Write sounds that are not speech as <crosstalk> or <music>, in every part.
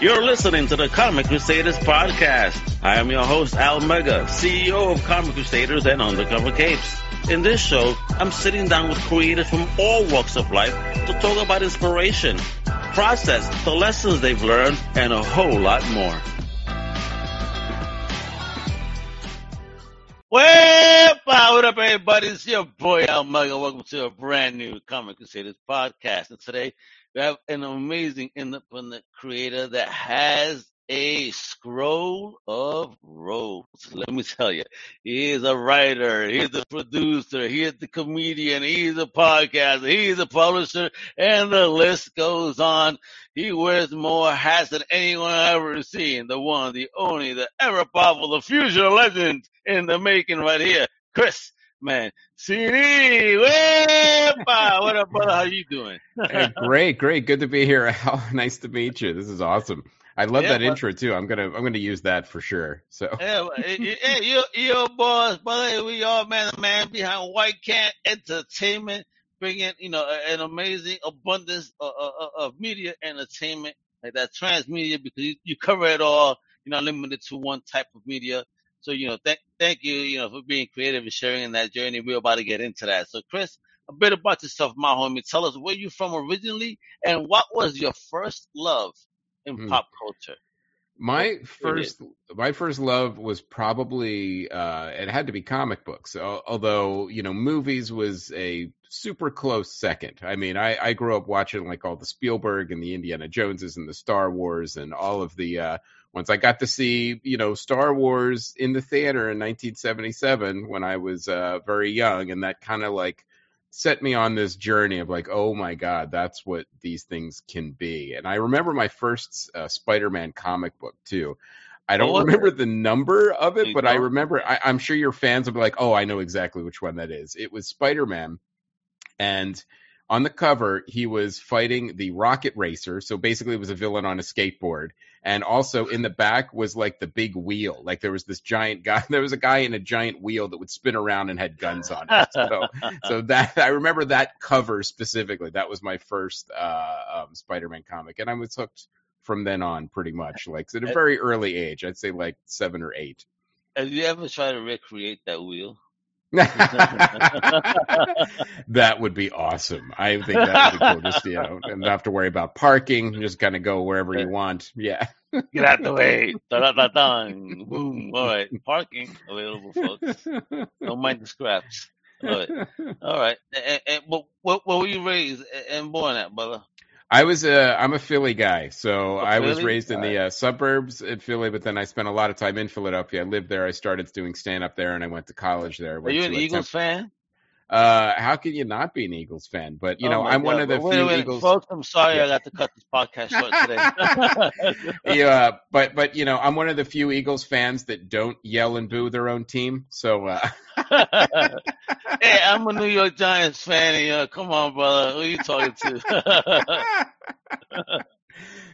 You're listening to the Comic Crusaders podcast. I am your host, Al Mega, CEO of Comic Crusaders and Undercover Capes. In this show, I'm sitting down with creators from all walks of life to talk about inspiration, process, the lessons they've learned, and a whole lot more. Well, what up, everybody? It's your boy Al Mega. Welcome to a brand new Comic Crusaders podcast. And today we have an amazing independent creator that has a scroll of roles. Let me tell you, he is a writer, he's a producer, he is the comedian, he's a podcaster, he's a publisher, and the list goes on. He wears more hats than anyone I've ever seen. The one, the only, the ever powerful, the future legend in the making right here, Chris man. CD, what up, brother? How you doing? hey, great, great. Good to be here, <laughs> Al. nice to meet you. This is awesome. I love yeah, that but, intro too. I'm gonna I'm gonna use that for sure. So yeah, hey, you you boys, brother, we all man man behind White Cat Entertainment, bringing you know an amazing abundance of, of, of media entertainment like that transmedia because you, you cover it all. You're not limited to one type of media. So, you know, thank, thank you, you know, for being creative and sharing in that journey. We're about to get into that. So, Chris, a bit about yourself, my homie. Tell us where you from originally and what was your first love in mm. pop culture? My first, my first love was probably uh, it had to be comic books. Although you know, movies was a super close second. I mean, I, I grew up watching like all the Spielberg and the Indiana Joneses and the Star Wars and all of the uh, once I got to see, you know, Star Wars in the theater in 1977 when I was uh, very young, and that kind of like set me on this journey of like, oh my god, that's what these things can be. And I remember my first uh, Spider-Man comic book too. I don't oh, remember the number of it, but I remember. I, I'm sure your fans will be like, "Oh, I know exactly which one that is." It was Spider-Man, and on the cover, he was fighting the Rocket Racer. So basically, it was a villain on a skateboard. And also in the back was like the big wheel. Like there was this giant guy. <laughs> There was a guy in a giant wheel that would spin around and had guns on it. <laughs> So, so that <laughs> I remember that cover specifically. That was my first uh, um, Spider-Man comic, and I was hooked from then on, pretty much. Like at a very early age, I'd say like seven or eight. Have you ever tried to recreate that wheel? <laughs> that would be awesome. I think that would be cool. Just you know, and not have to worry about parking. Just kind of go wherever you want. Yeah. Get out the way. Da-da-da-da. <laughs> Boom. All right. Parking available, folks. Don't mind the scraps. All right. All right. And, and, what were you raised and born at, brother? I was a I'm a Philly guy, so a I was raised in the uh, suburbs in Philly, but then I spent a lot of time in Philadelphia. I lived there. I started doing stand up there, and I went to college there. Are you an Eagles temp- fan? Uh, how can you not be an Eagles fan? But you oh know, I'm God. one of the wait, few wait, Eagles. Folks, I'm sorry yeah. I got to cut this podcast short today. <laughs> <laughs> yeah, but but you know, I'm one of the few Eagles fans that don't yell and boo their own team. So. Uh... <laughs> hey, I'm a New York Giants fan. And, uh, come on, brother, who are you talking to?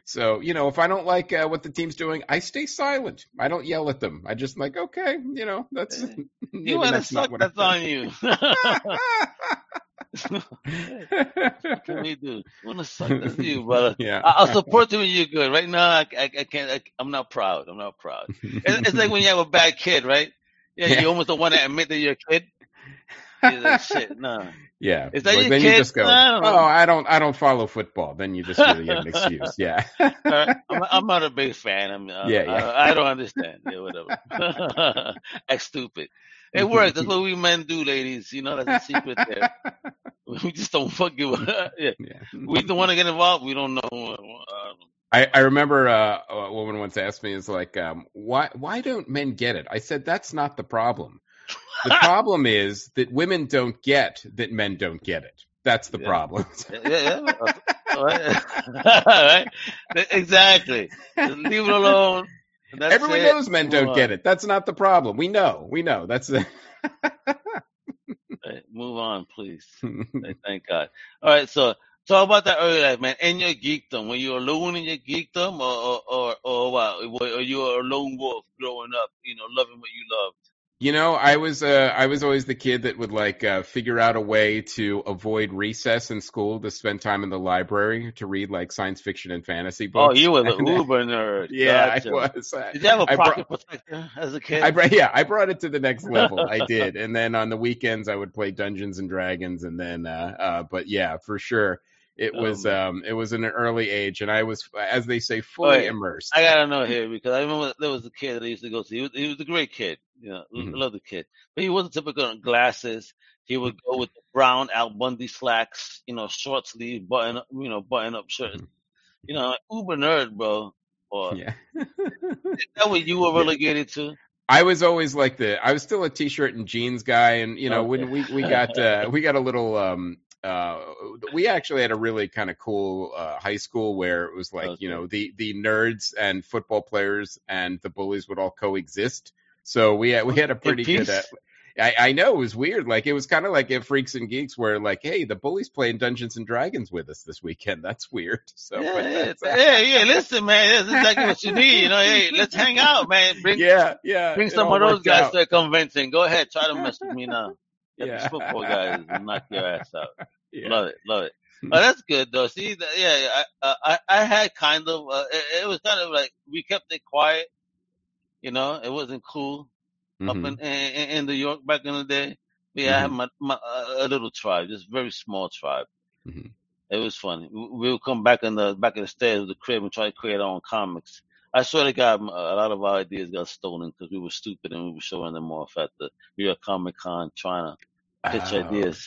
So, you know, if I don't like uh, what the team's doing, I stay silent. I don't yell at them. I just like, okay, you know, that's <laughs> you want to suck. That's on you. <laughs> what can we do? I want to suck that's <laughs> you, brother. Yeah. I'll support you when you're good. Right now, I, I, I can't. I, am not proud. I'm not proud. It's, it's, like when you have a bad kid, right? Yeah, yeah. you almost don't want to admit that you're a kid. You're like, shit, no. Yeah. Is that your then you just go, I oh, I don't, I don't follow football. Then you just really get an <laughs> excuse. Yeah. I'm, I'm, not a big fan. I'm, uh, yeah, yeah. I, I, don't understand. Yeah, whatever. <laughs> Act stupid. It works. That's what we men do, ladies. You know, that's a secret there. <laughs> We just don't fucking. yeah. yeah. We don't want to get involved. We don't know. Uh, I, I remember uh, a woman once asked me, "Is like, um, why why don't men get it?" I said, "That's not the problem. The problem is that women don't get that men don't get it. That's the yeah. problem. <laughs> yeah, yeah. <laughs> Exactly. leave it alone. That's Everyone it. knows men don't get it. That's not the problem. We know. We know. That's it. move on, please. <laughs> Thank God. All right, so talk about that early life, man. In your geekdom, were you alone in your geekdom, or or or, or what? Were you a lone wolf growing up? You know, loving what you loved. You know, I was uh, I was always the kid that would like uh, figure out a way to avoid recess in school to spend time in the library to read like science fiction and fantasy books. Oh, you were the And uber nerd. <laughs> yeah, Gotcha. I was. Did you have a I brought- pocket protector as a kid? I brought, yeah, I brought it to the next level. I <laughs> did, and then on the weekends I would play Dungeons and Dragons, and then, uh, uh, but yeah, for sure, it Oh, was, um, it was in an early age, and I was, as they say, fully Wait, immersed. I gotta know here because I remember there was a kid that I used to go see He was, he was a great kid, you know, I Mhm. love the kid, but he wasn't typical in glasses. He would go with the brown Al Bundy slacks, you know, short sleeve, button, up- you know, button up shirt. Mhm. You know, uber nerd, bro. Or yeah. <laughs> is that what you were relegated to? I was always like the I was still a t-shirt and jeans guy and you know Okay. when we we got uh <laughs> we got a little um uh we actually had a really kind of cool uh high school where it was like Okay. you know the the nerds and football players and the bullies would all coexist so we had we had a pretty good uh, I, I know it was weird. Like it was kind of like if Freaks and Geeks, were like, hey, the bullies playing Dungeons and Dragons with us this weekend. That's weird. <laughs> So, yeah, yeah, yeah, yeah. Listen, man, that's exactly what you need. You know, hey, let's <laughs> hang out, man. Bring yeah, yeah. bring some of those guys out. to a convention. Go ahead, try to mess with me now. <laughs> Get Yeah. these football guys and knock your ass out. Yeah. Love it, love it. Oh, that's good though. See, yeah, I, uh, I, I had kind of, uh, it, it was kind of like we kept it quiet. You know, it wasn't cool up Mhm. in, in in New York back in the day. Yeah, I had my, my uh, a little tribe, just very small tribe. Mhm. It was funny. We we would come back in the back in the stairs of the crib and try to create our own comics. I swear to God, a lot of our ideas got stolen because we were stupid and we were showing them off at the New York Comic Con trying to pitch Oh, ideas.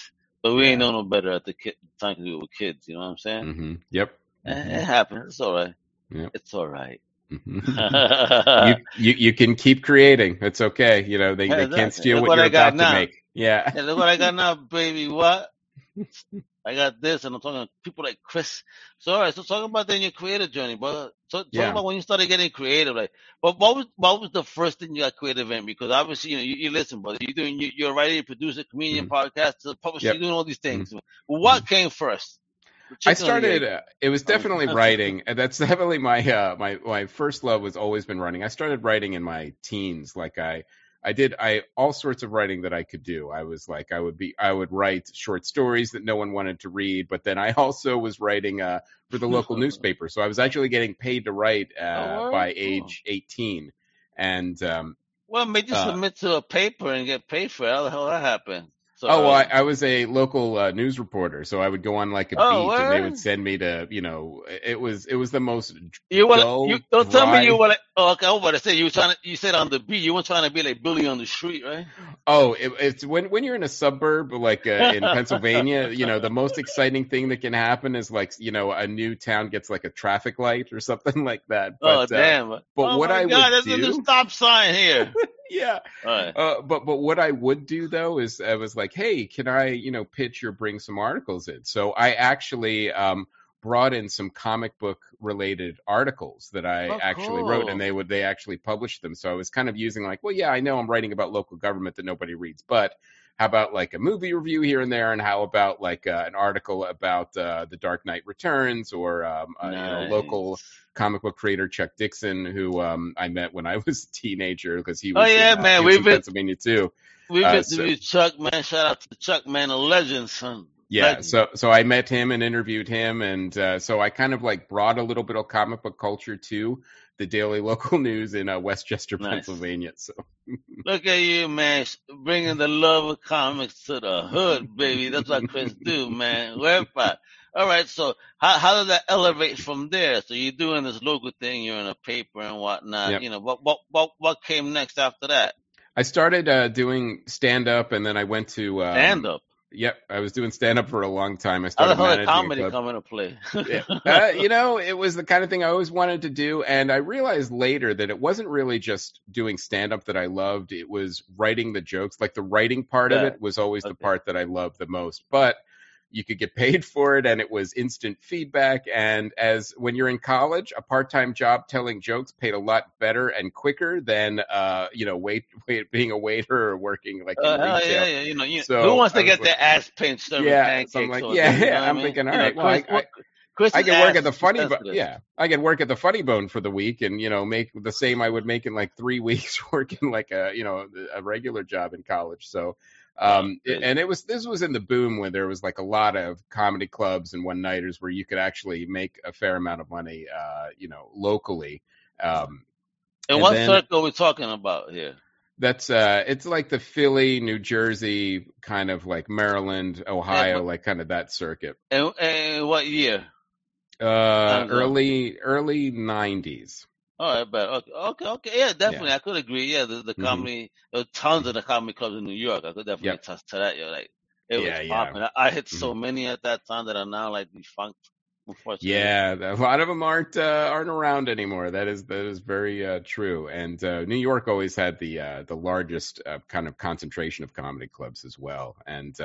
But we ain't know no better at the kid, time we were kids. You know what I'm saying? Mm-hmm. Yep. Eh, Mhm. It happens. It's all right. Yep. It's all right. Mhm. <laughs> you, you you can keep creating. It's okay. You know they, they can't steal what what I you're got about to now. make. Yeah. Hey, look what I got now, <laughs> baby. What? I got this, and I'm talking to people like Chris. So, all right, so talk about then your creative journey, brother. So, talk Yeah. about when you started getting creative. Like, but what was what was the first thing you got creative in? Because obviously, you know, you, you listen, brother. You're doing, you, you're a writer, producer, comedian, podcaster, publisher. Mm-hmm. Yep. You're doing all these things. What came first? I chicken or the started. Uh, it was Oh, definitely <laughs> writing. and That's <laughs> definitely my uh, my my first love was always been writing. I started writing in my teens. Like I I did I all sorts of writing that I could do. I was like I would be I would write short stories that no one wanted to read, but then I <laughs> also was writing uh, for the local newspaper. So I was actually getting paid to write uh, Oh, by age 18. And um, made you uh, submit to a paper and get paid for it? How the hell that happened? So, Oh, well, I, I was a local uh, news reporter, so I would go on like a Oh, beat, and they would send me to, you know, it was it was the most You you don't tell me you want like oh, okay. I was about to say you were trying to you said on the beat you weren't trying to be like Billy on the street, right? Oh, it, it's when when you're in a suburb like uh, in <laughs> Pennsylvania, you know, the most exciting thing that can happen is like, you know, a new town gets like a traffic light or something <laughs> like that. oh But uh, damn! but oh what I would God, there's a do- new stop sign here. <laughs> yeah, right. Uh, but but what I would do though is I was like, hey, can I you know pitch or bring some articles in? So I actually um, brought in some comic book related articles that I Oh, actually wrote, and they would they actually published them. So I was kind of using like, well, yeah, I know I'm writing about local government that nobody reads, but how about like a movie review here and there, and how about like uh, an article about uh, the Dark Knight Returns or um, uh, you know local comic book creator Chuck Dixon, who um, I met when I <laughs> was a teenager because he was Oh, yeah, in, uh, man, was we've been- Pennsylvania too. We've uh, interviewed Chuck, man. Shout out to Chuck, man, a legend, son. Yeah, Legend. so so I met him and interviewed him, and uh, so I kind of like brought a little bit of comic book culture to the daily local <laughs> news in uh, West Chester, Nice. Pennsylvania. So Look at you, man, bringing the love of comics to the hood, baby. That's what Chris do, man. Whereby. All right, so how how did that elevate from there? So you're doing this local thing, you're in a paper and whatnot. Yep. You know, what what what what came next after that? I started uh, doing stand up, and then I went to um, Stand up. Yep, I was doing stand up for a long time. I How the started hell did comedy come into play? yeah. <laughs> uh, you know, it was the kind of thing I always wanted to do. And I realized later that it wasn't really just doing stand up that I loved. It was writing the jokes. Like the writing part of it was always the part that I loved the most. But you could get paid for it and it was instant feedback. And as when you're in college, a part time job telling jokes paid a lot better and quicker than, uh, you know, wait, <laughs> wait, being a waiter or working like in Uh, yeah, yeah, you know, you, So, who wants to get like- their ass pinched <laughs> Yeah, pancakes? so I'm like, yeah, day, you know yeah, I I'm mean? thinking, all You know, right, well, I- Chris I can work at the funny, but yeah, I can work at the funny bone for the week, and you know, make the same I would make in like three <laughs> weeks working like a you know a regular job in college. So, um, and it was this was in the boom when there was like a lot of comedy clubs and one nighters where you could actually make a fair amount of money, uh, you know, locally. Um, And and what then- circle are we talking about here? that's uh, it's like the Philly, New Jersey, kind of like Maryland, Ohio, but- like kind of that circuit. And, and what year? Uh, early early nineties. All right, but okay, okay, okay. Yeah, definitely, I could agree. Yeah, the, the Mhm. comedy, there were tons of the comedy clubs in New York. I could definitely Yep. attest to that. Yeah, like it Yeah, was yeah. popping. I, I hit so many at that time that are now like defunct. Unfortunately. Yeah, a lot of them aren't uh, aren't around anymore. That is that is very uh, true. And uh, New York always had the uh, the largest uh, kind of concentration of comedy clubs as well. And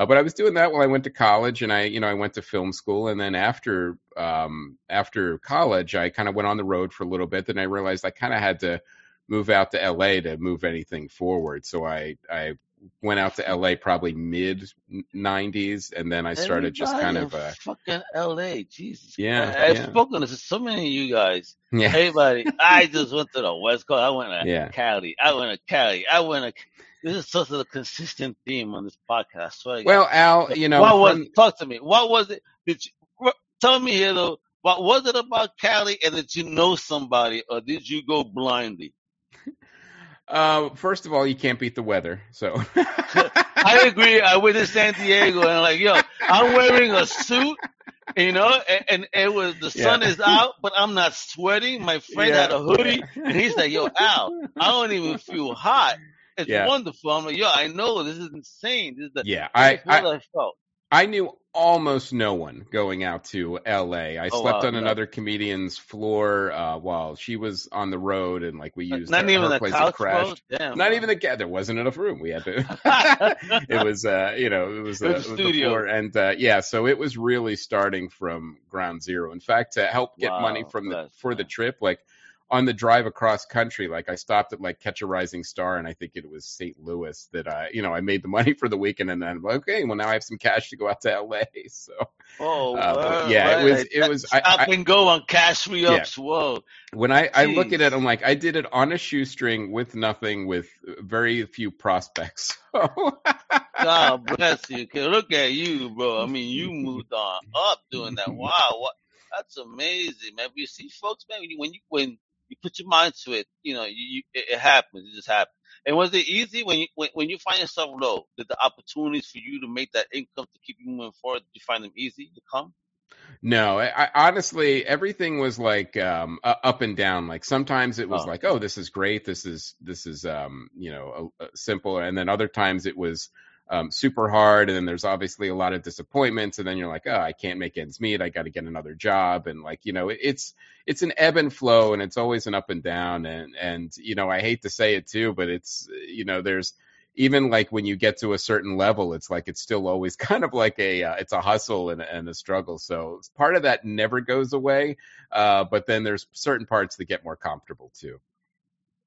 uh, but I was doing that while I went to college, and I you know I went to film school, and then after um, after college, I kind of went on the road for a little bit. Then I realized I kind of had to move out to LA to move anything forward. So I I went out to LA probably mid '90s, and then I started just kind of uh, fucking L.A. Jesus. Yeah, Christ. I've yeah. spoken to so many of you guys. yeah. Everybody, I <laughs> just went to the West Coast. I went to Yeah. Cali. I went to Cali. I went to. This is sort of a consistent theme on this podcast. So I Well, Al, you know, what was from- Talk to me. What was it? Did you tell me here though? What was it about Cali, and did you know somebody, or did you go blindly? Uh, first of all, you can't beat the weather. So <laughs> I agree. I went to San Diego, and I'm like, yo, I'm wearing a suit, you know, and, and it was the sun Yeah. is out, but I'm not sweating. My friend had a hoodie, and he's like, yo, Al, I don't even feel hot. It's Yeah. wonderful. I'm like, yo, I know this is insane. This is the yeah, I, this is what I I felt. I knew almost no one going out to L.A. I Oh, slept wow, on no. another comedian's floor uh, while she was on the road, and like we used Not her, even her the place couch, to crash. bro. Damn. Not even the. There wasn't enough room. We had to. <laughs> <laughs> it was, uh, you know, it was, uh, It was a the studio. floor, and uh, yeah, so it was really starting from ground zero. In fact, to help get money from the for the trip, like on the drive across country, like I stopped at like Catch a Rising Star, and I think it was St. Louis that I, you know, I made the <laughs> money for the weekend, and then I'm like, okay, well now I have some cash to go out to L.A. <laughs> So Oh, Uh, yeah, it was- it was- I- Stop I- and go on cash re Yeah. ups. Whoa. when I, I look at it, I'm like, I did it on a shoestring with nothing, with very few prospects. <laughs> So God bless you. look at you, bro. I mean, you moved on up doing that. Wow, what? That's amazing, man. But you see, folks, man, when you when you, put your mind to it, you know, you, it, it happens. It just happens. And was it easy when you when, when you find yourself low? Did the opportunities for you to make that income to keep you moving forward? Did you find them easy to come? No, I, I honestly everything was like um uh, up and down. Like sometimes it was Oh. like, oh, this is great. This is this is um you know uh, uh, simple, and then other times it was um super hard. And then there's obviously a lot of disappointments, and then you're like, oh, I can't make ends meet. I got to get another job, and like you know, it, it's it's an ebb and flow, and it's always an up and down. And and you know, I hate to say it too, but it's you know, there's even like when you get to a certain level, it's like it's still always <laughs> kind of like a uh, it's a hustle and, and a struggle. So part of that never goes away, uh, but then there's certain parts that get more comfortable too.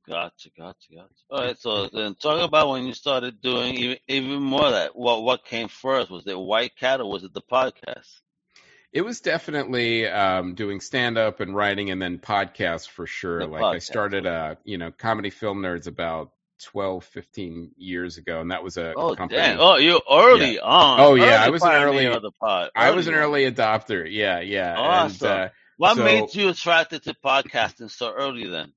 Gotcha, gotcha, gotcha. All right, so then talk about when you started doing even, even more of that. What what came first? Was it White Cat or was it the podcast? It was definitely um, doing stand up and writing, and then podcasts for sure. The like I started, a you know, comedy film nerds about 12, 15 years ago, and that was a Oh company. dang! Oh, you're early on. Oh, yeah, Early I was an early- of the pod. I was an early adopter. Yeah, yeah. Awesome. And, uh, What so- made you attracted to podcasting so early then?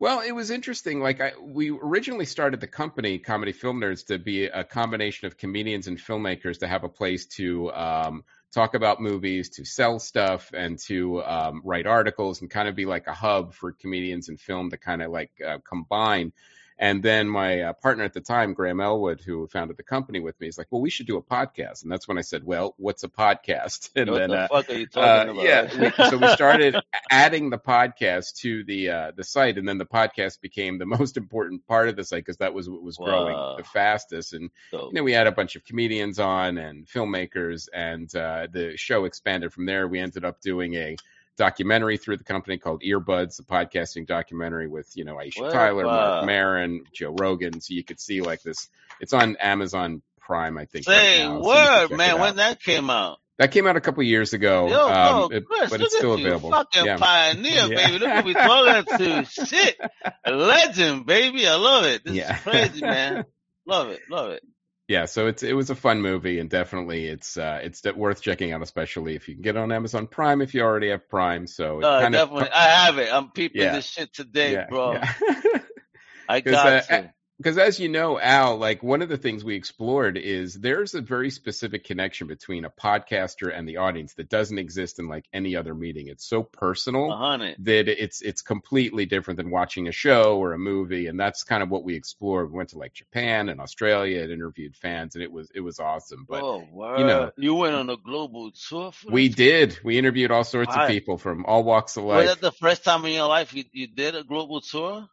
Well, it was interesting. Like I, we originally started the company, Comedy Film Nerds, to be a combination of comedians and filmmakers to have a place to um, talk about movies, to sell stuff, and to um, write articles, and kind of be like a hub for comedians and film to kind of like uh, combine. And then my uh, partner at the time, Graham Elwood, who founded the company with me, is like, "Well, we should do a podcast." And that's when I said, "Well, what's a podcast?" <laughs> And what then the uh, fuck are you uh, about? yeah, <laughs> so we started adding the podcast to the uh, the site, and then the podcast became the <laughs> most important part of the site because that was what was growing Wow. the fastest. And So, you know, we had a bunch of comedians on and filmmakers, and uh, the show expanded from there. We ended up doing a documentary through the company called Earbuds, the podcasting documentary with you know Aisha What Tyler, Mark about- Maron, Joe Rogan. So you could see like this. It's on Amazon Prime, I think. say right now, so you can word, check man. When that came out? That came out a couple years ago, Yo, um, it- Chris, but it's still available. fucking Yeah. pioneer, Yeah. baby. Look what we talking to. Shit, a legend, baby. I love it. This Yeah. is crazy, man. <laughs> Love it, love it. Yeah, so it's it was a fun movie, and definitely it's uh, it's worth checking out, especially if you can get it on Amazon Prime if you already have Prime. So it Uh, kind of definitely, I have it. I'm peeping Yeah. this shit today, yeah, bro. yeah. <laughs> I got uh, to. Because as you know, Al, like one of the things we explored is there's a very specific connection between a podcaster and the audience that doesn't exist in like any other meeting. It's so personal hundred. that it's it's completely different than watching a show or a movie, and that's kind of what we explored. We went to like Japan and Australia and interviewed fans, and it was it was awesome. But oh, word. you know- you went on a global tour for we did. We interviewed all sorts of people from all walks of life Was that the first time in your life you, you did a global tour?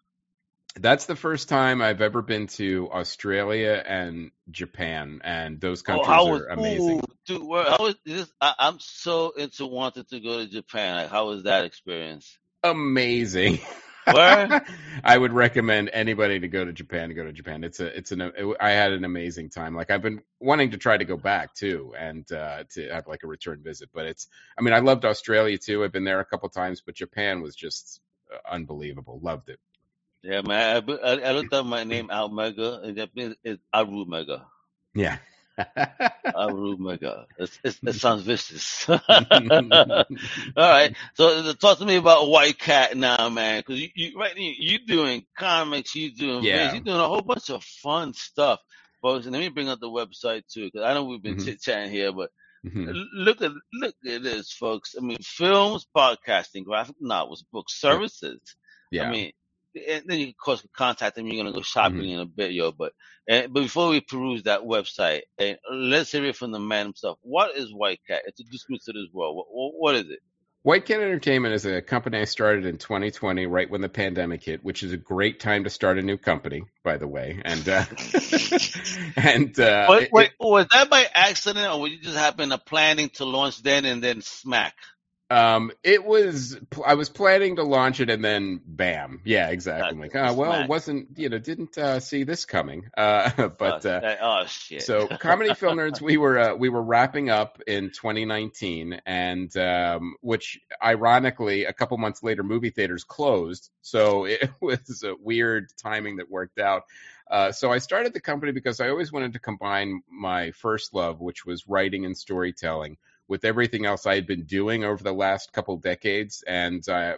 That's the first time I've ever been to Australia and Japan, and those countries oh, was are amazing. Ooh, dude, where, how was this? I, I'm so into wanting to go to Japan. Like, how was that experience? Amazing. <laughs> I would recommend anybody to go to Japan to go to Japan. It's a it's an it, I had an amazing time. Like I've been wanting to try to go back too and uh to have like a return visit, but it's I mean I loved Australia too. I've been there a couple times, but Japan was just uh, unbelievable. Loved it. Yeah, man. I, I, I looked up my name, Almega, and Japanese is Arumega. Yeah. <laughs> Arumega. It's, it's, it sounds vicious. <laughs> All right. So talk to me about White Cat now, man. Because you, you right you you doing comics, you're doing Yeah. vids, you doing a whole bunch of fun stuff, folks. And let me bring up the website too, because I know we've been Mhm. chit chatting here, but Mhm. look at look at this, folks. I mean, films, podcasting, graphic novels, book services. yeah. I mean, and then you of course contact them. You're gonna go shopping in a bit, yo. But and, but before we peruse that website, and let's hear it from the man himself. What is White Cat? Introduce me to this world. What, what is it? White Cat Entertainment is a company I started in 2020, right when the pandemic hit, which is a great time to start a new company, by the way. And uh, <laughs> and uh, Wait, it- was that by accident, or were you just happen to planning to launch then and then smack? Um, it was. I was planning to launch it, and then bam, yeah, exactly. Uh, like, oh well, it wasn't you know, didn't uh, see this coming. <laughs> Uh, but oh, uh, that- oh shit. so comedy film nerds, we were uh, we were wrapping up in 2019, and um, which ironically, a couple months later, movie theaters closed. So <laughs> it was a weird timing that worked out. Uh, so I started the company because I always wanted to combine my first love, which was writing and storytelling, with everything else I had been doing over the last couple decades, and uh,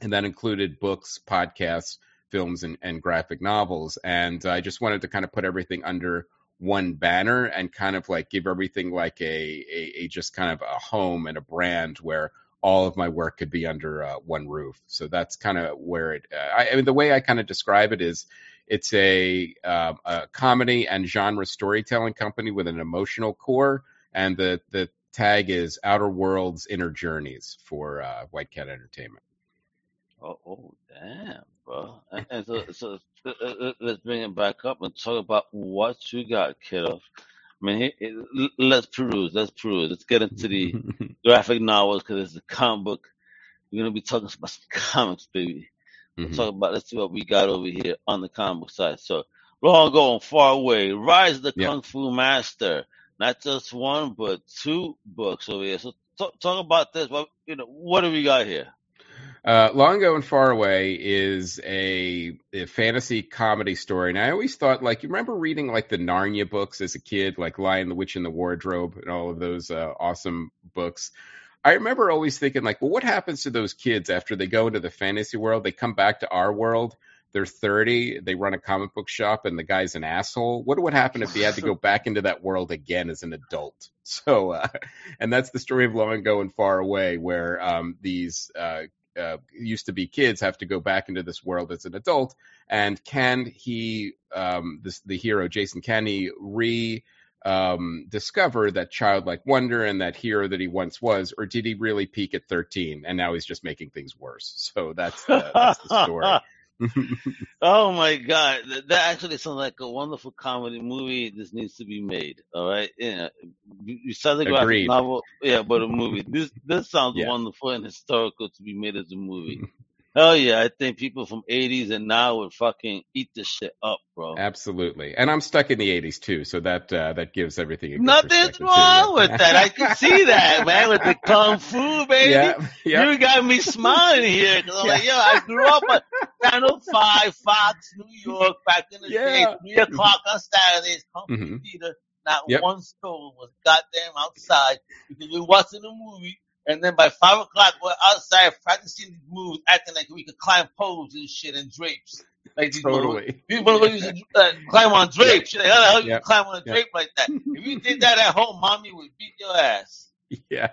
and that included books, podcasts, films, and, and graphic novels. And I just wanted to kind of put everything under one banner and kind of like give everything like a, a, a just kind of a home and a brand where all of my work could be under uh, one roof. So that's kind of where it. Uh, I, I mean, the way I kind of describe it is, it's a, um a comedy and genre storytelling company with an emotional core, and the the tag is Outer Worlds Inner Journeys for uh, White Cat Entertainment. Oh, oh, damn, bro. And, so, so uh, uh, let's bring it back up and talk about what you got, kiddo. I mean, let's peruse. Let's peruse. Let's get into the <laughs> graphic novels because it's a comic book. We're gonna be talking about some <laughs> comics, baby. We'll Mhm. talk about. Let's see what we got over here on the comic book side. So, long ago and far away, Rise of the Yeah. Kung Fu Master. Not just one, but two books over here. So, talk, talk about this. What you know? What do we got here? Uh, Long Ago and Far Away is a, a fantasy comedy story, and I always thought, like, you remember reading like the Narnia books as a kid, like Lion, the Witch, and the Wardrobe, and all of those uh, awesome books. I remember always thinking, like, well, what happens to those kids after they go into the fantasy world? They come back to our world. They're 30. They run a comic book shop, and the guy's an asshole. What would happen if he had to go <laughs> back into that world again as an adult? <laughs> So, uh, and that's the story of Long Ago and Far Away, where um, these uh, uh, used to be kids have to go back into this world as an adult. And can he, um, this the hero Jason, can he re um, discover that childlike wonder and that hero that he once was, or did he really peak at 13 and now he's just making things worse? So that's the, that's the story. <laughs> <laughs> oh my god, that, that actually sounds like a wonderful comedy movie. This needs to be made. All right, yeah. You, the graphic Agreed. novel, yeah, but a movie. This this sounds Yeah. wonderful and historical to be made as a movie. <laughs> Hell yeah, I think people from '80s and now would fucking eat this shit up, bro. Absolutely, and I'm stuck in the '80s too, so that uh, that gives everything. A Nothing's wrong with that. I can see that, man, with the kung fu, <laughs> baby. Yeah, yeah. You got me smiling here because <laughs> I'm yeah. like, yo, I grew up on Channel Five, Fox, New York, back in the yeah. day, three o'clock on Saturdays, kung fu mm-hmm. theater. Not yep. one stove was goddamn outside because we watching a movie and then by five o'clock, we're outside practicing these moves, acting like we could climb poles and shit and drapes. Like these totally. <laughs> People want to uh, climb on drapes. Yeah. Like, how the hell yeah. you climb on a yeah. drape like that? If you did that at home, mommy would beat your ass. <laughs> Yeah,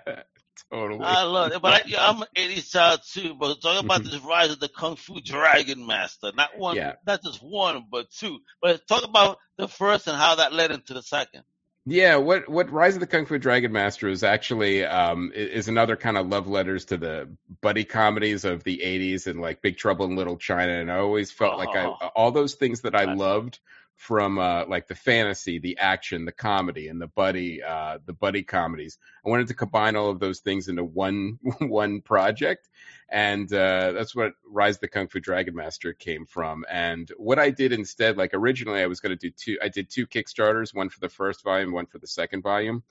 totally. I love it. But I, am an 80s child too. But talking about mm-hmm. this rise of the Kung Fu Dragon Master. Not one, yeah. not just one, but two. But talk about the first and how that led into the second. Yeah, what what Rise of the Kung Fu Dragon Master is actually um, is another kind of love letters to the buddy comedies of the '80s and like Big Trouble in Little China, and I always felt oh. like I oh. all those things that I loved from uh, like the fantasy, the action, the comedy, and the buddy uh, the buddy comedies. I wanted to combine all of those things into one <laughs> one project, and uh, that's what Rise the Kung Fu Dragon Master came from. And what I did instead, like originally, I was going to do two. I did two Kickstarters, one for the first volume, one for the second volume.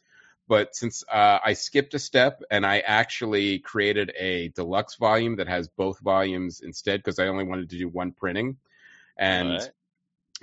But since uh, I skipped a step and I actually created a deluxe volume that has both volumes instead, because I only wanted to do one printing, and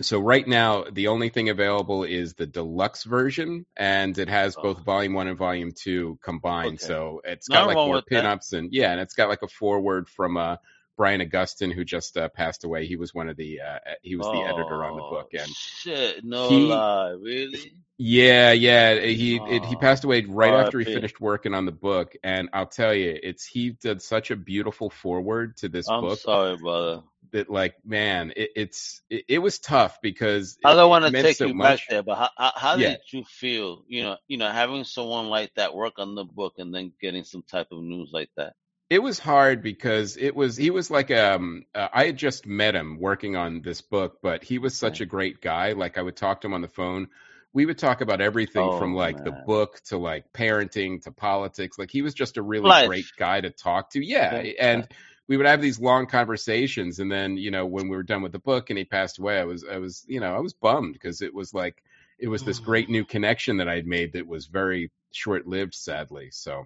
so right now the only thing available is the deluxe version and it has oh. both volume one and volume two combined okay. so it's got like more pinups and yeah and it's got like a foreword from uh brian Augustyn who just uh, passed away. He was one of the uh, he was oh, the editor on the book and shit. No he, lie. Really yeah yeah he oh, it, he passed away right after he finished working on the book and i'll tell you it's he did such a beautiful foreword to this book. I'm book sorry brother that like man it, it's it, it, was tough because i don't want to take so you much. back there but how, how, how yeah. did you feel you know you know having someone like that work on the book and then getting some type of news like that it was hard because it was he was like um uh, I had just met him working on this book, but he was such a great guy. Like I would talk to him on the phone. We would talk about everything oh, from like man. the book to like parenting to politics. Like he was just a really Life. great guy to talk to. Yeah, yeah. and we would have these long conversations and then you know when we were done with the book and he passed away i was i was you know i was bummed because it was like it was this great new connection that i had made that was very short lived sadly so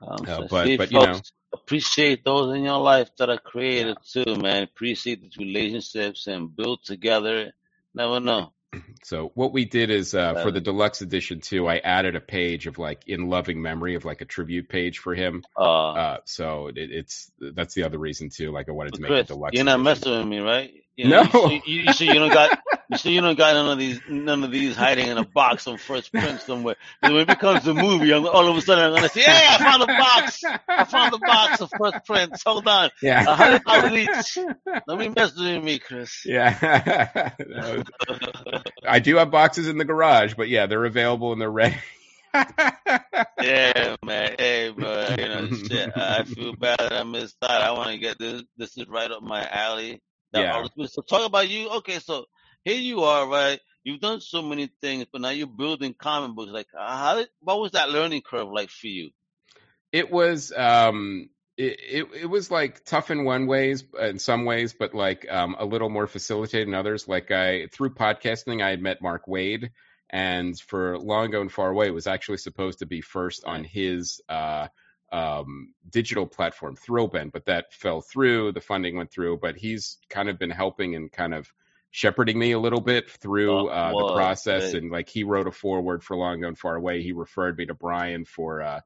um, uh, but but you know appreciate those in your life that are created yeah. too man appreciate these relationships and build together never know <clears throat> so what we did is uh, for the deluxe edition too, I added a page of like in loving memory of like a tribute page for him. Uh, uh so it, it's that's the other reason too. Like I wanted to make Chris, a deluxe. You're not edition. messing with me, right? You know, no. You, you, you, you don't got you see, you don't got none of these, none of these hiding in a box on Fresh Prince somewhere. when it becomes a movie, I'm, all of a sudden I'm gonna say, "Hey, I found a box! I found a box of Fresh Prince. Hold on, yeah, a hundred dollars each. Let me mess with me, Chris. Yeah, <laughs> I do have boxes in the garage, but yeah, they're available and they're ready. <laughs> yeah, man. Hey, bro. you know, shit. I feel bad that I missed out. I want to get this. This is right up my alley. Now, yeah. Oh, so talk about you. Okay, so here you are, right? You've done so many things, but now you're building comic books. Like, uh, how did, what was that learning curve like for you? It was, um, it, it, it was like tough in one ways, in some ways, but like um, a little more facilitated in others. Like I through podcasting, I had met Mark Waid and for Long Ago and Far Away, it was actually supposed to be first on his uh, um, digital platform, Thrillbent, but that fell through. The funding went through, but he's kind of been helping and kind of shepherding me a little bit through oh, uh, the process. And like he wrote a foreword for Long Gone Far Away. He referred me to Brian for uh,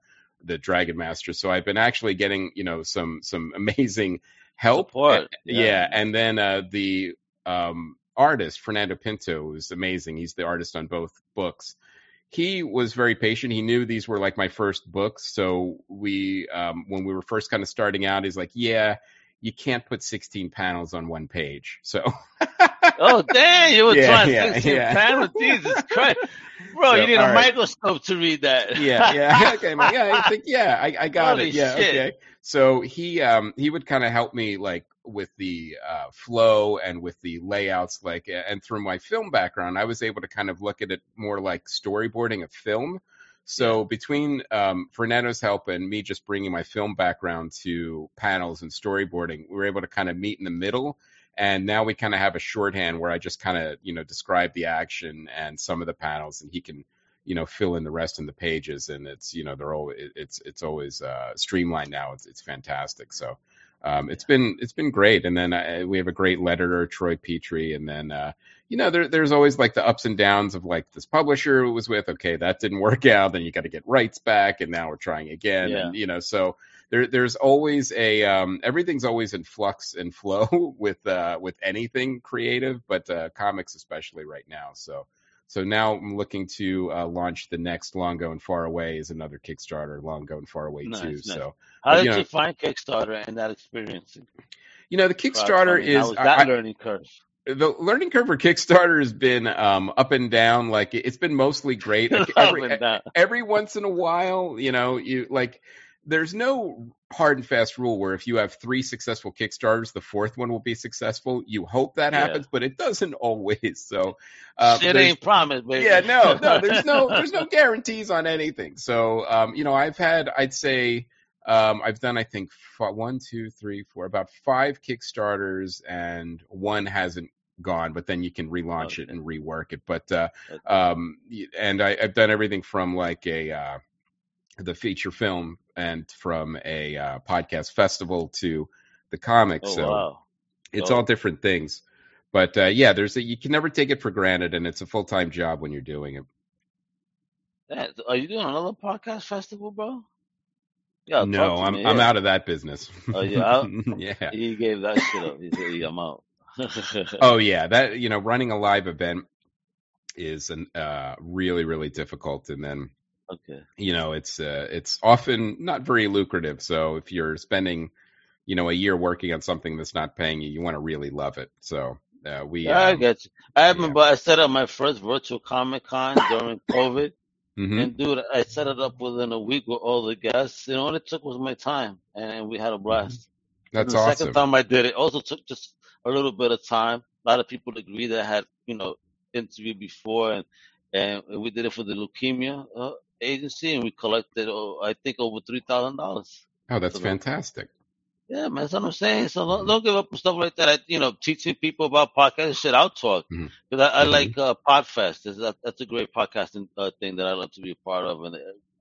the Dragon Master. So I've been actually getting you know some some <laughs> amazing help. Yeah. yeah. and then uh, the um, artist Fernando Pinto is amazing. He's the artist on both books. He was very patient. He knew these were like my first books, so we um, when we were first kind of starting out, he's like, "Yeah, you can't put 16 panels on one page." So <laughs> oh damn! You were yeah, trying yeah, 16 yeah. panels. Jesus <laughs> Christ, bro! So, you need a right. microscope to read that. yeah, yeah. <laughs> Okay, man. Yeah, I think yeah, I, I got Holy it. Yeah, shit. okay. So he um he would kind of help me like with the uh, flow and with the layouts like and through my film background i was able to kind of look at it more like storyboarding a film So between um, Fernando's help and me just bringing my film background to panels and storyboarding, we were able to kind of meet in the middle. And now we kind of have a shorthand where I just kind of, you know, describe the action and some of the panels, and he can, you know, fill in the rest in the pages. And it's, you know, they're all, it's it's always uh, streamlined now. It's it's fantastic. So um, it's been it's been great. And then uh, we have a great letterer, Troy Peteri, and then uh, you know there, there's always like the ups and downs of like this publisher was with. Okay, that didn't <laughs> work out. Then you got to get rights back, and now we're trying again. Yeah. And you know so. There, there's always a um, everything's always in flux and <laughs> flow with uh, with anything creative, but uh, comics especially right now. So so now I'm looking to uh, launch the next Long Gone Far Away is another Kickstarter, Long Gone Far Away nice, too. Nice. So how but, did you, know, find Kickstarter and that experience? You know, the Kickstarter is that I, learning curve. The learning curve for Kickstarter has been um, up and down. Like it's been mostly great. <laughs> Like, every, every once in a while, you know, you like there's no hard and fast rule where if you have three successful Kickstarters, the fourth one will be successful. You hope that yeah. happens, but it doesn't <laughs> always. So uh, it ain't promised, baby. Yeah, no, no, there's no <laughs> there's no guarantees on anything. So um, you know, I've had I'd say um, I've done I think one, two, three, four, about five Kickstarters, and one hasn't gone, but then you can relaunch okay. it and rework it. But uh, um, and I, have done everything from like a uh, the feature film and from a uh, podcast festival to the comics. Oh, so wow. it's oh. all different things. But uh, yeah, there's a, you can never take it for granted, and it's a full time job when you're doing it. That, are you doing another podcast festival, bro? Yeah, no, I'm me, I'm out of that business. Oh yeah, <laughs> yeah. He gave that shit up. He said, yeah, "I'm out." <laughs> oh yeah, that you know, running a live event is an, uh, really really difficult, and then Okay. You know, it's uh, it's often not very lucrative. So if you're spending, you know, a year working on something that's not paying you, you want to really love it. So uh, we. Um, I get you. I remember yeah. I set up my first virtual Comic Con during COVID. Mm-hmm. And dude, I set it up within a week with all the guests. You know, all it took was my time, and we had a mm-hmm. blast. That's the awesome. second time I did it, also took just a little bit of time. A lot of people agree that I had, you know, interviewed before, and and we did it for the leukemia uh, agency, and we collected, oh, I think, over three thousand dollars. Oh, that's so, fantastic. Yeah, man, that's what I'm saying. So don't, don't give up on stuff like that. I, you know, teaching people about podcasts, shit. I'll talk because mm-hmm. I, I mm-hmm. like uh, Podfest. That's, that, that's a great podcasting uh, thing that I love to be a part of, and uh,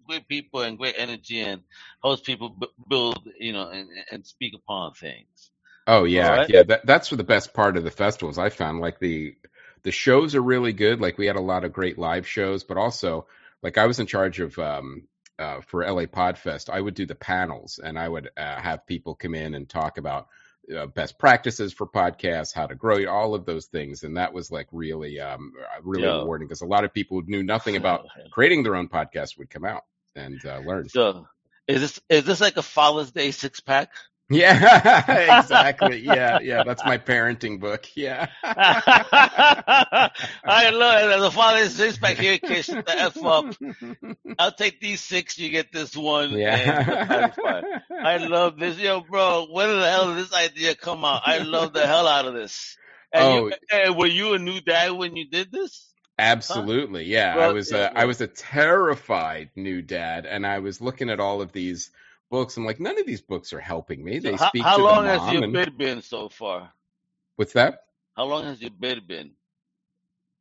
great people and great energy, and host people b- build, you know, and, and speak upon things. Oh yeah, right? yeah. That, that's the best part of the festivals. I found like the the shows are really good. Like we had a lot of great live shows, but also like I was in charge of um, uh, for LA Podfest. I would do the panels, and I would uh, have people come in and talk about uh, best practices for podcasts, how to grow, all of those things, and that was like really, um, really yeah. rewarding because a lot of people who knew nothing <laughs> about creating their own podcast would come out and uh, learn. So, is this is this like a Father's Day six pack? Yeah, <laughs> exactly. <laughs> Yeah, yeah. That's my parenting book. Yeah. I love it. The <laughs> father sits back here, kiss the F up. I'll take these six, you get this one. Yeah. I love this. Yo, bro, when the hell did this idea come out? I love the hell out of this. And oh. You, and were you a new dad when you did this? Absolutely. Huh? Yeah. Well, I was, yeah, I was a terrified new dad and I was looking at all of these books. I'm like, none of these books are helping me. They so speak how, to long the mom has your and... bid been so far? What's that? How long has your bid been?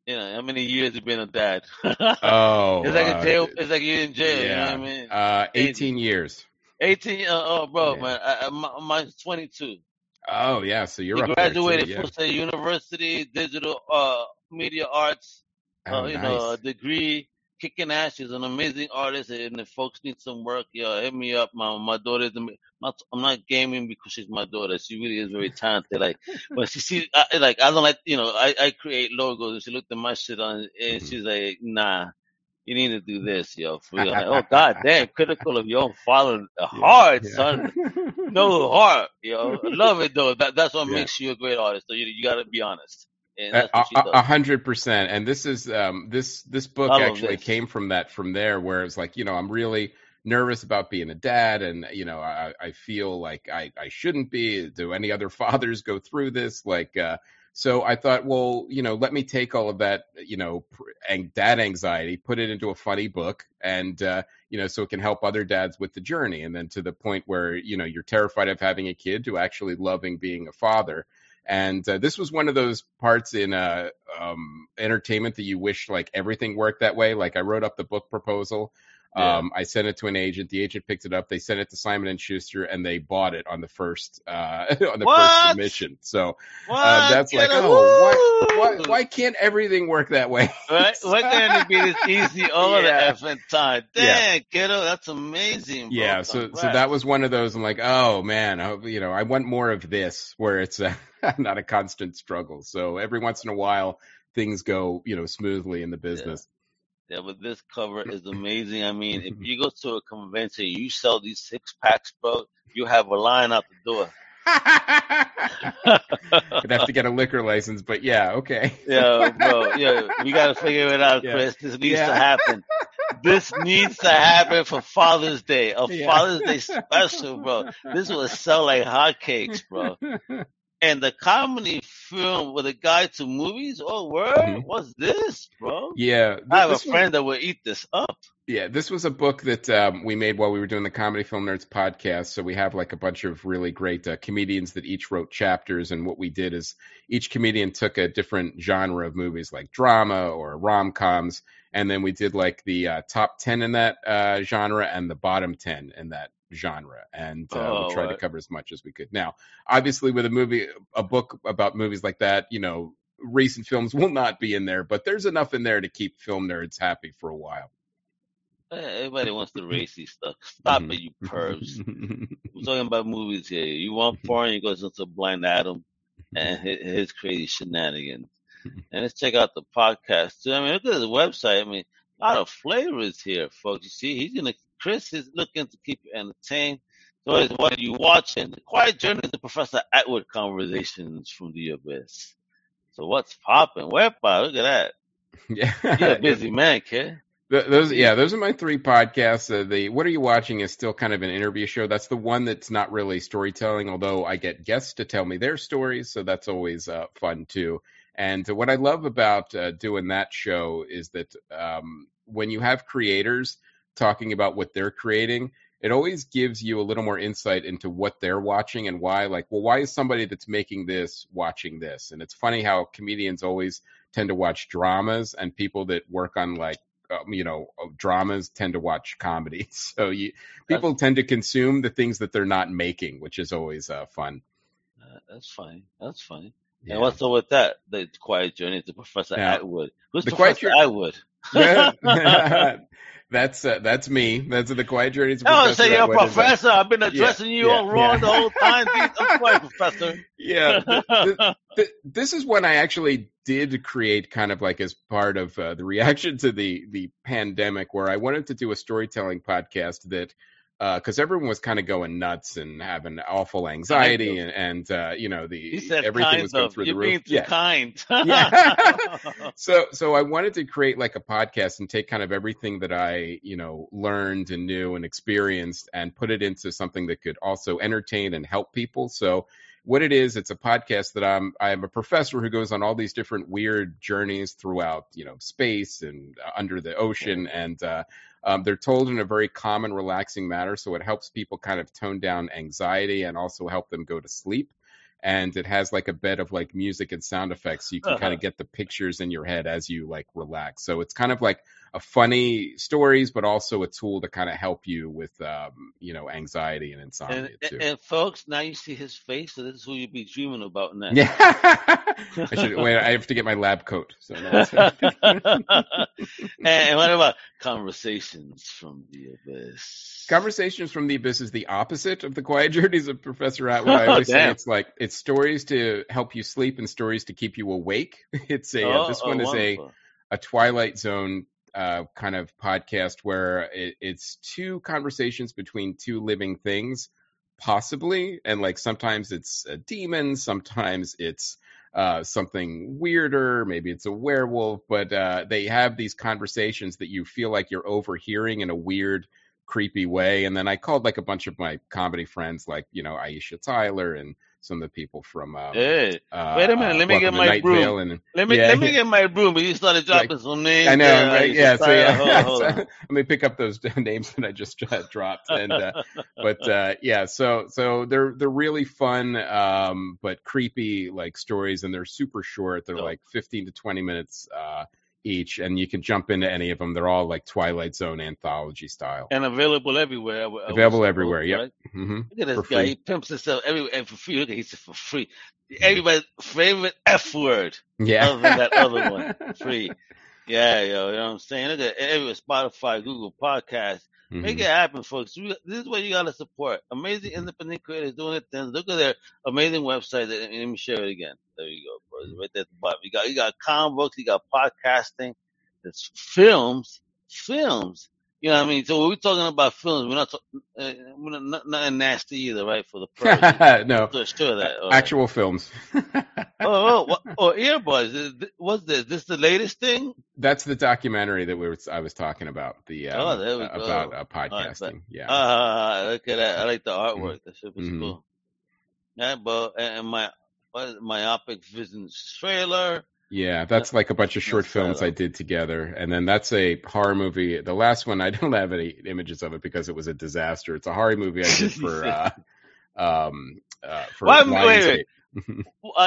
You know, how many years you been a dad? <laughs> oh, it's like uh, a jail. It's like you're in jail. Yeah. You know what I mean? Uh, 18 years. 18. Uh, oh, bro, yeah. man, I, I, mine's 22. Oh yeah, so you're he graduated from yeah. University, digital uh media arts. Oh, uh, you nice. know, a degree kicking ass. She's an amazing artist, and if folks need some work, yo, hit me up. My my daughter's not, I'm not gaming because she's my daughter. She really is very talented. Like, <laughs> but she sees, I, like, I don't like, you know, I, I create logos, and she looked at my shit on, and mm-hmm. she's like, nah. You need to do this, yo. For real. Like, oh God <laughs> damn, critical of your own father, hard, yeah. son. <laughs> No heart, yo. Love it though. That that's what yeah. makes you a great artist. So you you got to be honest. A hundred percent. And this is um, this this book actually this. came from that from there, where it's like you know I'm really nervous about being a dad, and you know I, I feel like I I shouldn't be. Do any other <laughs> fathers go through this? Like uh, So I thought, well, you know, let me take all of that, you know, and dad anxiety, put it into a funny book, and uh, you know, so it can help other dads with the journey, and then to the point where you know you're terrified of having a kid to actually loving being a father. And uh, this was one of those parts in uh, um, entertainment that you wish like everything worked that way. Like I wrote up the book proposal yeah. Um, I sent it to an agent. The agent picked it up. They sent it to Simon and Schuster, and they bought it on the first uh, <laughs> on the what? first submission. So uh, that's Get like, oh, why, why, why, can't everything work that way? <laughs> Right? Why can't it be this easy <laughs> all yeah. the effing time? Dang, yeah. kiddo, that's amazing. Bro. Yeah. So Congrats. so that was one of those. I'm like, oh man, I, you know, I want more of this, where it's a, not a constant struggle. So every once in a while, things go, you know, smoothly in the business. Yeah. Yeah, but this cover is amazing. I mean, if <laughs> you go to a convention, you sell these six packs, bro. You have a line out the door. <laughs> I'd have to get a liquor license, but yeah, okay. yeah, bro. Yeah, we got to figure it out, <laughs> Chris. Yeah. This needs yeah. to happen. This needs to happen for Father's Day, a yeah. Father's Day special, bro. This will sell like hotcakes, bro and the comedy film with a guide to movies. Oh, word! Mm-hmm. What's this, bro? Yeah, th- I have a friend was, that will eat this up. Yeah, this was a book that um, we made while we were doing the Comedy Film Nerds podcast. So we have like a bunch of really great uh, comedians that each wrote chapters, and what we did is each comedian took a different genre of movies, like drama or rom coms, and then we did like the uh, top ten in that uh, genre and the bottom ten in that genre, and uh, oh, we tried to cover as much as we could. Now, obviously, with a movie, a book about movies like that, you know, recent films <laughs> will not be in there, but there's enough in there to keep film nerds happy for a while. Everybody wants the <laughs> racy stuff. Stop it, you pervs. We're <laughs> talking about movies here. You want porn, you go to Blind Adam and his crazy shenanigans. And let's check out the podcast too. I mean, look at his website. I mean, a lot of flavors here, folks. You see, he's gonna Chris is looking to keep you entertained. So what are you watching? The Quiet Journey to Professor Atwood Conversations from the Abyss. So what's popping? Where Look at that. <laughs> Yeah, you're a busy man, kid. Those, yeah, those are my three podcasts. Uh, the What Are You Watching is still kind of an interview show. That's the one that's not really storytelling, although I get guests to tell me their stories, so that's always uh, fun too. And what I love about uh, doing that show is that um, when you have creators talking about what they're creating, it always gives you a little more insight into what they're watching and why. Like, well, why is somebody that's making this watching this? And it's funny how comedians always tend to watch dramas, and people that work on like um, you know uh, dramas tend to watch comedies. <laughs> So you, people that's, tend to consume the things that they're not making, which is always uh, fun. Uh, that's funny. That's funny. Yeah. And what's up with that? The Quiet Journey to Professor yeah. Atwood. Who's the Professor Quiet Atwood? <laughs> <laughs> That's uh, that's me. That's the quiet journey. Oh, say you're a professor. I've been addressing yeah, you yeah, all wrong yeah. the whole time. <laughs> I'm professor. Yeah, <laughs> the, the, the, this is when I actually did create kind of like as part of uh, the reaction to the the pandemic, where I wanted to do a storytelling podcast that because uh, everyone was kind of going nuts and having awful anxiety and, and uh, you know the everything was going of, through the roof. <laughs> yeah. kind. <laughs> yeah. so so I wanted to create like a podcast and take kind of everything that I you know learned and knew and experienced and put it into something that could also entertain and help people. So what it is, it's a podcast that I'm I'm a professor who goes on all these different weird journeys throughout you know space and uh, under the ocean and uh, um, they're told in a very common, relaxing manner, so it helps people kind of tone down anxiety and also help them go to sleep. And it has like a bed of like music and sound effects, so you can uh-huh. kind of get the pictures in your head as you like relax. So it's kind of like a funny stories, but also a tool to kind of help you with, um, you know, anxiety and insomnia and, too. And folks, now you see his face, so this is who you'd be dreaming about <laughs> now. Yeah. I should wait. I have to get my lab coat. So and, <laughs> and what about conversations from the abyss? Conversations from the Abyss is the opposite of the Quiet Journeys of Professor Atwood. I <laughs> always say it's like it's stories to help you sleep and stories to keep you awake. <laughs> It's a oh, this one oh, is wonderful. a a Twilight Zone uh, kind of podcast where it, it's two conversations between two living things, possibly, and like sometimes it's a demon, sometimes it's uh, something weirder, maybe it's a werewolf, but uh, they have these conversations that you feel like you're overhearing in a weird creepy way. And then I called like a bunch of my comedy friends, like you know Aisha Tyler and some of the people from. Um, Hey, uh, wait a minute. uh, Let me get my broom. And Let me yeah, let me get my broom. But you started dropping some names. I know, there. right? Yeah, so yeah, Hold hold <laughs> on. let me pick up those <laughs> names that I just uh, dropped, and uh, but uh, yeah, so so they're they're really fun, um, but creepy like stories, and they're super short. They're Dope. like 15 to 20 minutes uh, each, and you can jump into any of them. They're all like Twilight Zone anthology style. and available everywhere. I would- I would Available everywhere, yep. Right? hmm Look at this For guy. free. He pimps himself everywhere and for free. Look at he said for free. Everybody's favorite F word. Yeah, Other than that other one, <laughs> free. Yeah, yo, you know what I'm saying? Look at everywhere, Spotify, Google Podcasts. Make Mhm. it happen, folks. We- This is what you gotta support. Amazing independent creators doing their things. Look at their amazing website. Let me share it again. There you go, bro. Right there at the bottom. You got you got comic books, you got podcasting, there's films, films. You know what I mean? So when we're talking about films, we're not talking uh, we're not, not, nothing nasty either, right? For the <laughs> no, So sure that. right. actual films. <laughs> Oh, oh, what, oh, earbuds. What's this? This the latest thing? That's the documentary that we were I was talking about. The um, Oh, there we uh, go. about uh, right, podcasting. yeah. Ah, look at that. I like the artwork. That was Mhm. cool. Yeah, but and my myopic vision trailer. Yeah, that's like a bunch of short films I did together, and then that's a horror movie. The last one I don't have any images of it because it was a disaster. It's a horror movie I did <laughs> for uh, um uh, for Why- wait, wait. Lionsgate.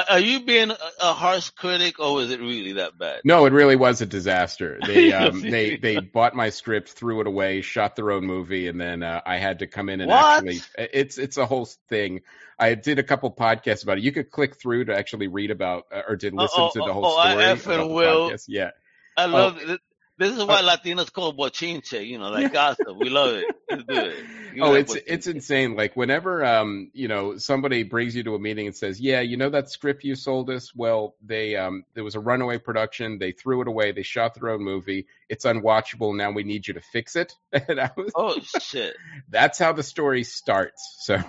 Are you being a, harsh critic, or is it really that bad? No, it really was a disaster. They <laughs> um, they they bought my script, threw it away, shot their own movie, and then uh, I had to come in and What? actually. It's it's a whole thing. I did a couple podcasts about it. You could click through to actually read about uh, or did Oh, listen oh, to the oh, whole oh, I story. effing about will. podcast. Yeah. I love it. This is why Latinos call bochinche. You know, like gossip. We love it. Let's do it. Oh, me that it's it's insane. Like whenever um you know somebody brings you to a meeting and says, "Yeah, you know that script you sold us? Well, they um there was a runaway production. They threw it away. They shot their own movie. It's unwatchable. Now we need you to fix it." <laughs> And I was, Oh shit. that's how the story starts. So.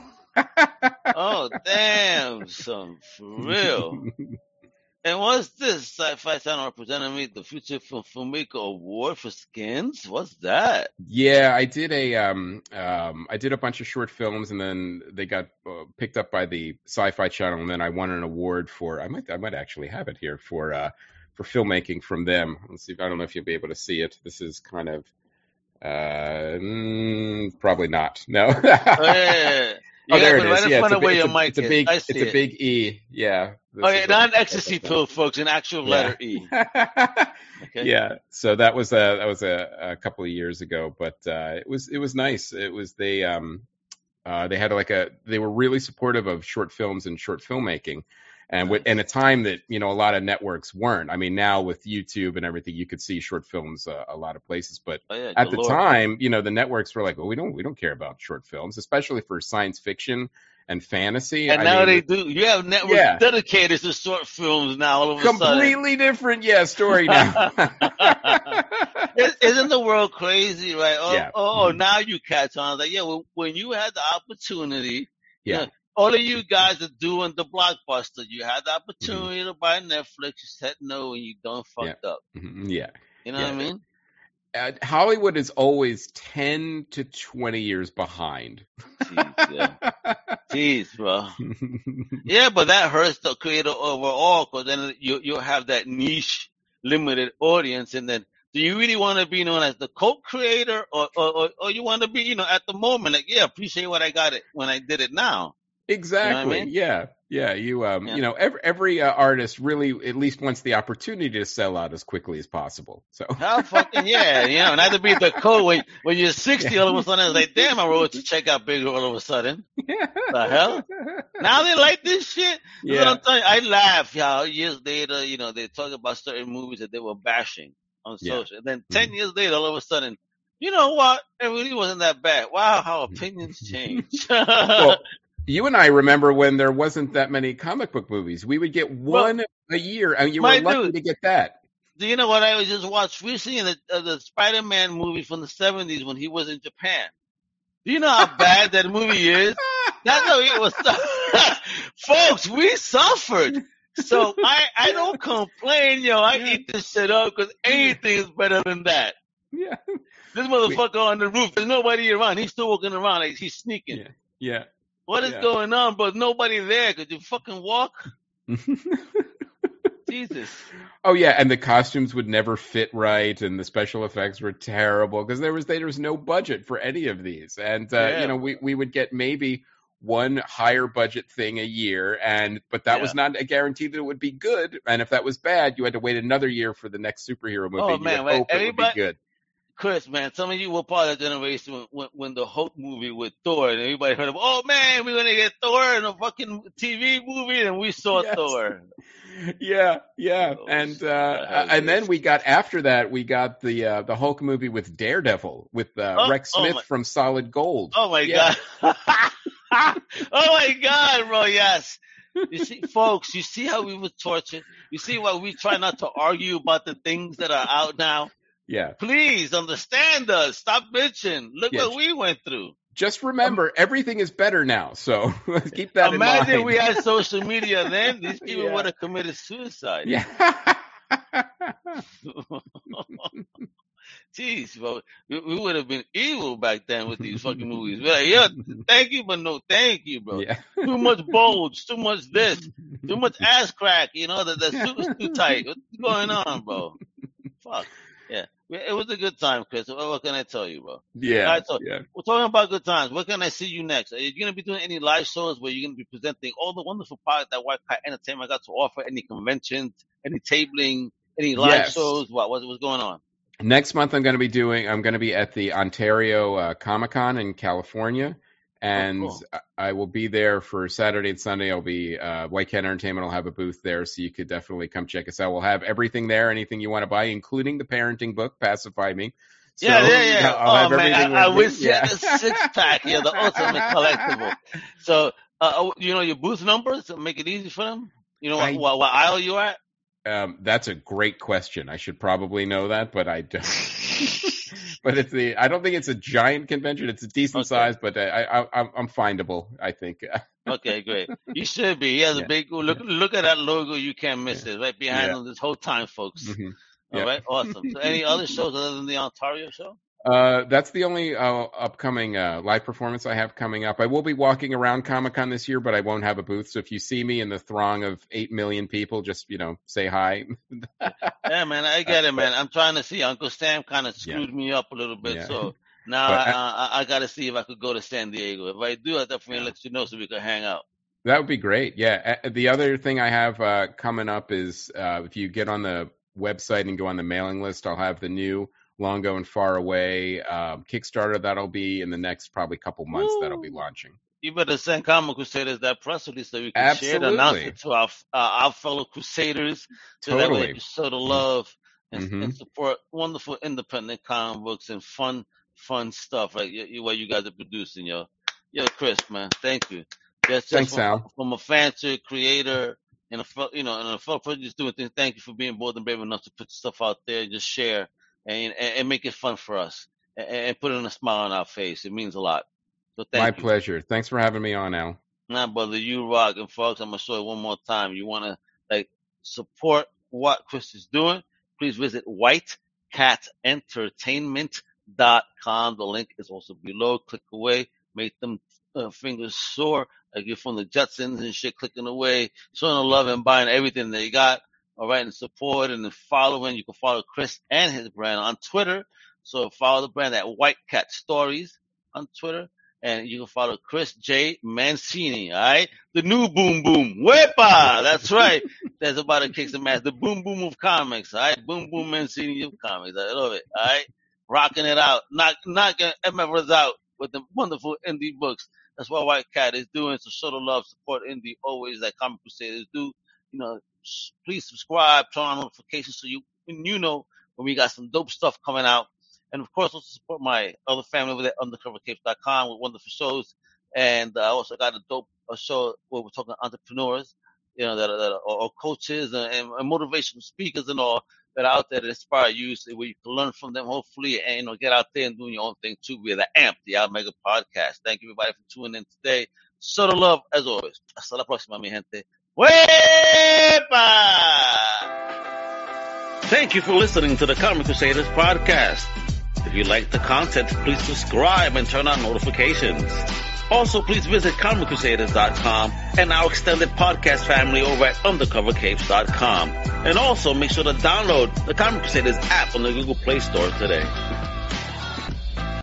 Oh damn, son, <laughs> for real. And what's this? Sci-Fi Channel representing me the Future Film Filmmaker Award for Skins. What's that? Yeah, I did a um um I did a bunch of short films and then they got uh, picked up by the Sci-Fi Channel and then I won an award for I might I might actually have it here for uh for filmmaking from them. Let's see if I don't know if you'll be able to see it. This is kind of uh mm, probably not. No. <laughs> Oh yeah. You Oh, there it is. Yeah, it's a, big, it's, a, it's a big it's a it. E. Yeah. Yeah, what- not <laughs> an ecstasy pill, folks. An actual letter E. <laughs> Okay. yeah so that was a that was a, a couple of years ago but uh it was it was nice it was they um uh they had like a they were really supportive of short films and short filmmaking and with in a time that you know a lot of networks weren't i mean now with youtube and everything you could see short films uh, a lot of places but Oh yeah. at the galore. time you know the networks were like well we don't we don't care about short films especially for science fiction and fantasy And I now mean, they do. You have networks Yeah. dedicated to short films now. All of a sudden. completely different yeah story now <laughs> Is- Isn't the world crazy, right? Oh, Yeah. oh, oh, Mhm. now you catch on. Like, yeah, when, when you had the opportunity, yeah all of you guys are doing the blockbuster. You had the Mm-hmm. opportunity to buy Netflix. You said no, and you done fucked up. Mhm, yeah You know Yeah. what I mean? uh, Hollywood is always 10 to 20 years behind. Jeez, yeah. Jeez, bro. <laughs> Yeah, but that hurts the creator overall because then you you'll have that niche, limited audience, and then do you really want to be known as the co-creator, or or, or, or you want to be, you know, at the moment, like, yeah, appreciate what I got it when I did it now. Exactly. mean? Yeah. Yeah. You, um, Yeah. you know, every, every uh, artist really at least wants the opportunity to sell out as quickly as possible. So, How fucking yeah, you know, not to be the co when when you're <laughs> 60, all of a sudden it's like, damn, I wrote to check out bigger all of a sudden. Yeah. The hell? <laughs> Now they like this shit. That's what yeah. I'm telling you. I laugh, y'all. Years later, you know, they talk about certain movies that they were bashing on Yeah. social. And then 10 years later, all of a sudden, you know what? It really wasn't that bad. Wow, how opinions <laughs> change. Well, you and I remember when there wasn't that many comic book movies. We would get one a year, and you were lucky dude. to get that. Do you know what I was just watched recently? The, uh, the Spider-Man movie from the 70s when he was in Japan. Do you know how bad that movie is? That's how it was. <laughs> Folks, we suffered. So I, I don't complain, yo. I eat this shit up because anything is better than that. Yeah. This motherfucker on the roof. There's nobody around. He's still walking around like he's sneaking. Yeah. Yeah. What is Yeah. going on, bro? Nobody there. Could you fucking walk? <laughs> Jesus. oh yeah, and the costumes would never fit right, and the special effects were terrible because there was there was no budget for any of these, and uh, Yeah. you know we we would get maybe one higher budget thing a year, and but that was not a guarantee that it would be good, and if that was bad, you had to wait another year for the next superhero movie. Oh, and you man, would right. hope it would be Everybody- Chris, man, some of you were part of the generation when, when, the Hulk movie with Thor, and everybody heard of, oh man, we're gonna get Thor in a fucking TV movie, and we saw Yes. Thor. <laughs> Yeah, yeah, Oh, and uh, and then we got after that we got the uh, the Hulk movie with Daredevil with uh, Oh, Rex oh Smith my- from Solid Gold. Oh my Yeah. god. <laughs> oh my god, bro, yes. You see, folks, you see how we were tortured? You see why we try not to argue about the things that are out now? Yeah, Please understand us. Stop bitching. Look Yes. what we went through. just um, remember everything is better now, so <laughs> let's keep that in Imagine mind. we had social <laughs> media then. These people Yeah. would have committed suicide. yeah. <laughs> Jeez, bro. We, we would have been evil back then with these fucking movies. We're like, yeah, thank you, but no thank you, bro. yeah. Too much bulge, too much this, too much ass crack. You know, the, the suit was too tight. What's going on, bro? Fuck. Yeah. It was a good time, Chris. What, what can I tell you, bro? Yeah. Right, so- yeah. We're talking about good times. Where can I see you next? Are you going to be doing any live shows where you're going to be presenting all the wonderful product that White Cat Entertainment got to offer? Any conventions, any tabling, any live Yes. shows? What, what what's going on? Next month, I'm going to be doing. I'm going to be at the Ontario uh, Comic Con in California, and cool. I will be there for Saturday and Sunday. I'll be uh, White Cat Entertainment I'll have a booth there, so you could definitely come check us out. We'll have everything there, anything you want to buy, including the parenting book, Pacify Me. So, yeah, yeah, yeah. I'll oh man, I, I wish you had a six pack here, the ultimate collectible. <laughs> So, uh, oh, you know your booth numbers to make it easy for them. You know what, I- what, what aisle you at? Um, that's a great question. I should probably know that, but I don't. <laughs> <laughs> but it's the. I don't think it's a giant convention. It's a decent Okay. size, but I, I, I'm, I'm findable. I think. <laughs> Okay, great. You should be. He has Yeah. a big look. Look at that logo. You can't miss it. Right behind Yeah. him this whole time, folks. Mhm. All Yeah. right, awesome. So, any other shows other than the Ontario show? Uh, that's the only uh, upcoming uh, live performance I have coming up. I will be walking around Comic Con this year, but I won't have a booth. So if you see me in the throng of eight million people, just you know, say hi. <laughs> Yeah, man, I get it, man. I'm trying to see. Uncle Sam kind of Yeah. screwed me up a little bit, Yeah. so <laughs> now I, I- I, I got to see if I could go to San Diego. If I do, I'll definitely Yeah. let you know so we can hang out. That would be great. Yeah. Uh, The other thing I have uh, coming up is uh, if you get on the website and go on the mailing list, I'll have the new Longo and Far Away um, Kickstarter. That'll be in the next probably couple months. That'll be launching. You better send Comic Crusaders that press release that we can share it, announce Absolutely. it to our uh, our fellow Crusaders, so that way you show the love and, Mhm. and support wonderful independent comic books and fun fun stuff like what you guys are producing, yo. Yo, Chris, man, thank you. Just Thanks, from, Al. from a fan to a creator and a you know and a fellow person just doing things. Thank you for being bold and brave enough to put stuff out there and just share and and, and make it fun for us and, and put in a smile on our face. It means a lot. So thank My you. pleasure. Thanks for having me on, Al. Nah, brother, you rock. And folks, I'm gonna show it one more time. You wanna like support what Chris is doing? Please visit whitecatentertainment.com. The link is also below. Click away. Make them uh, fingers sore. Like you're from the Jetsons and shit, clicking away, showing the love and buying everything they got. All right, and support and following. You can follow Chris and his brand on Twitter. So follow the brand at White Cat Stories on Twitter and you can follow Chris J. Mancini, all right? The new Boom Boom. Wepa! That's right. <laughs> That's about to kick some ass. The Boom Boom of comics, all right? Boom Boom Mancini of comics. I love it, all right? Rocking it out. Knock, knocking MFers out with the wonderful indie books. That's what White Cat is doing. So show the love, support indie always like Comic Crusaders do. You know, please subscribe, turn on notifications so you, you know when we got some dope stuff coming out. And of course, also support my other family over there, undercovercapes.com with wonderful shows. And uh, I also got a dope show where we're talking entrepreneurs, you know, that are, that are or, coaches and, and, motivational speakers and all that out there that inspire you, so where you can learn from them, hopefully, and you know, get out there and doing your own thing too via the AMP, the Al Mega Podcast. Thank you everybody for tuning in today. So the love as always. Hasta la próxima, mi gente. Wepa! Thank you for listening to the Comic Crusaders podcast. If you like the content, please subscribe and turn on notifications. Also, please visit ComicCrusaders.com and our extended podcast family over at UndercoverCapes.com. And also make sure to download the Comic Crusaders app on the Google Play Store today.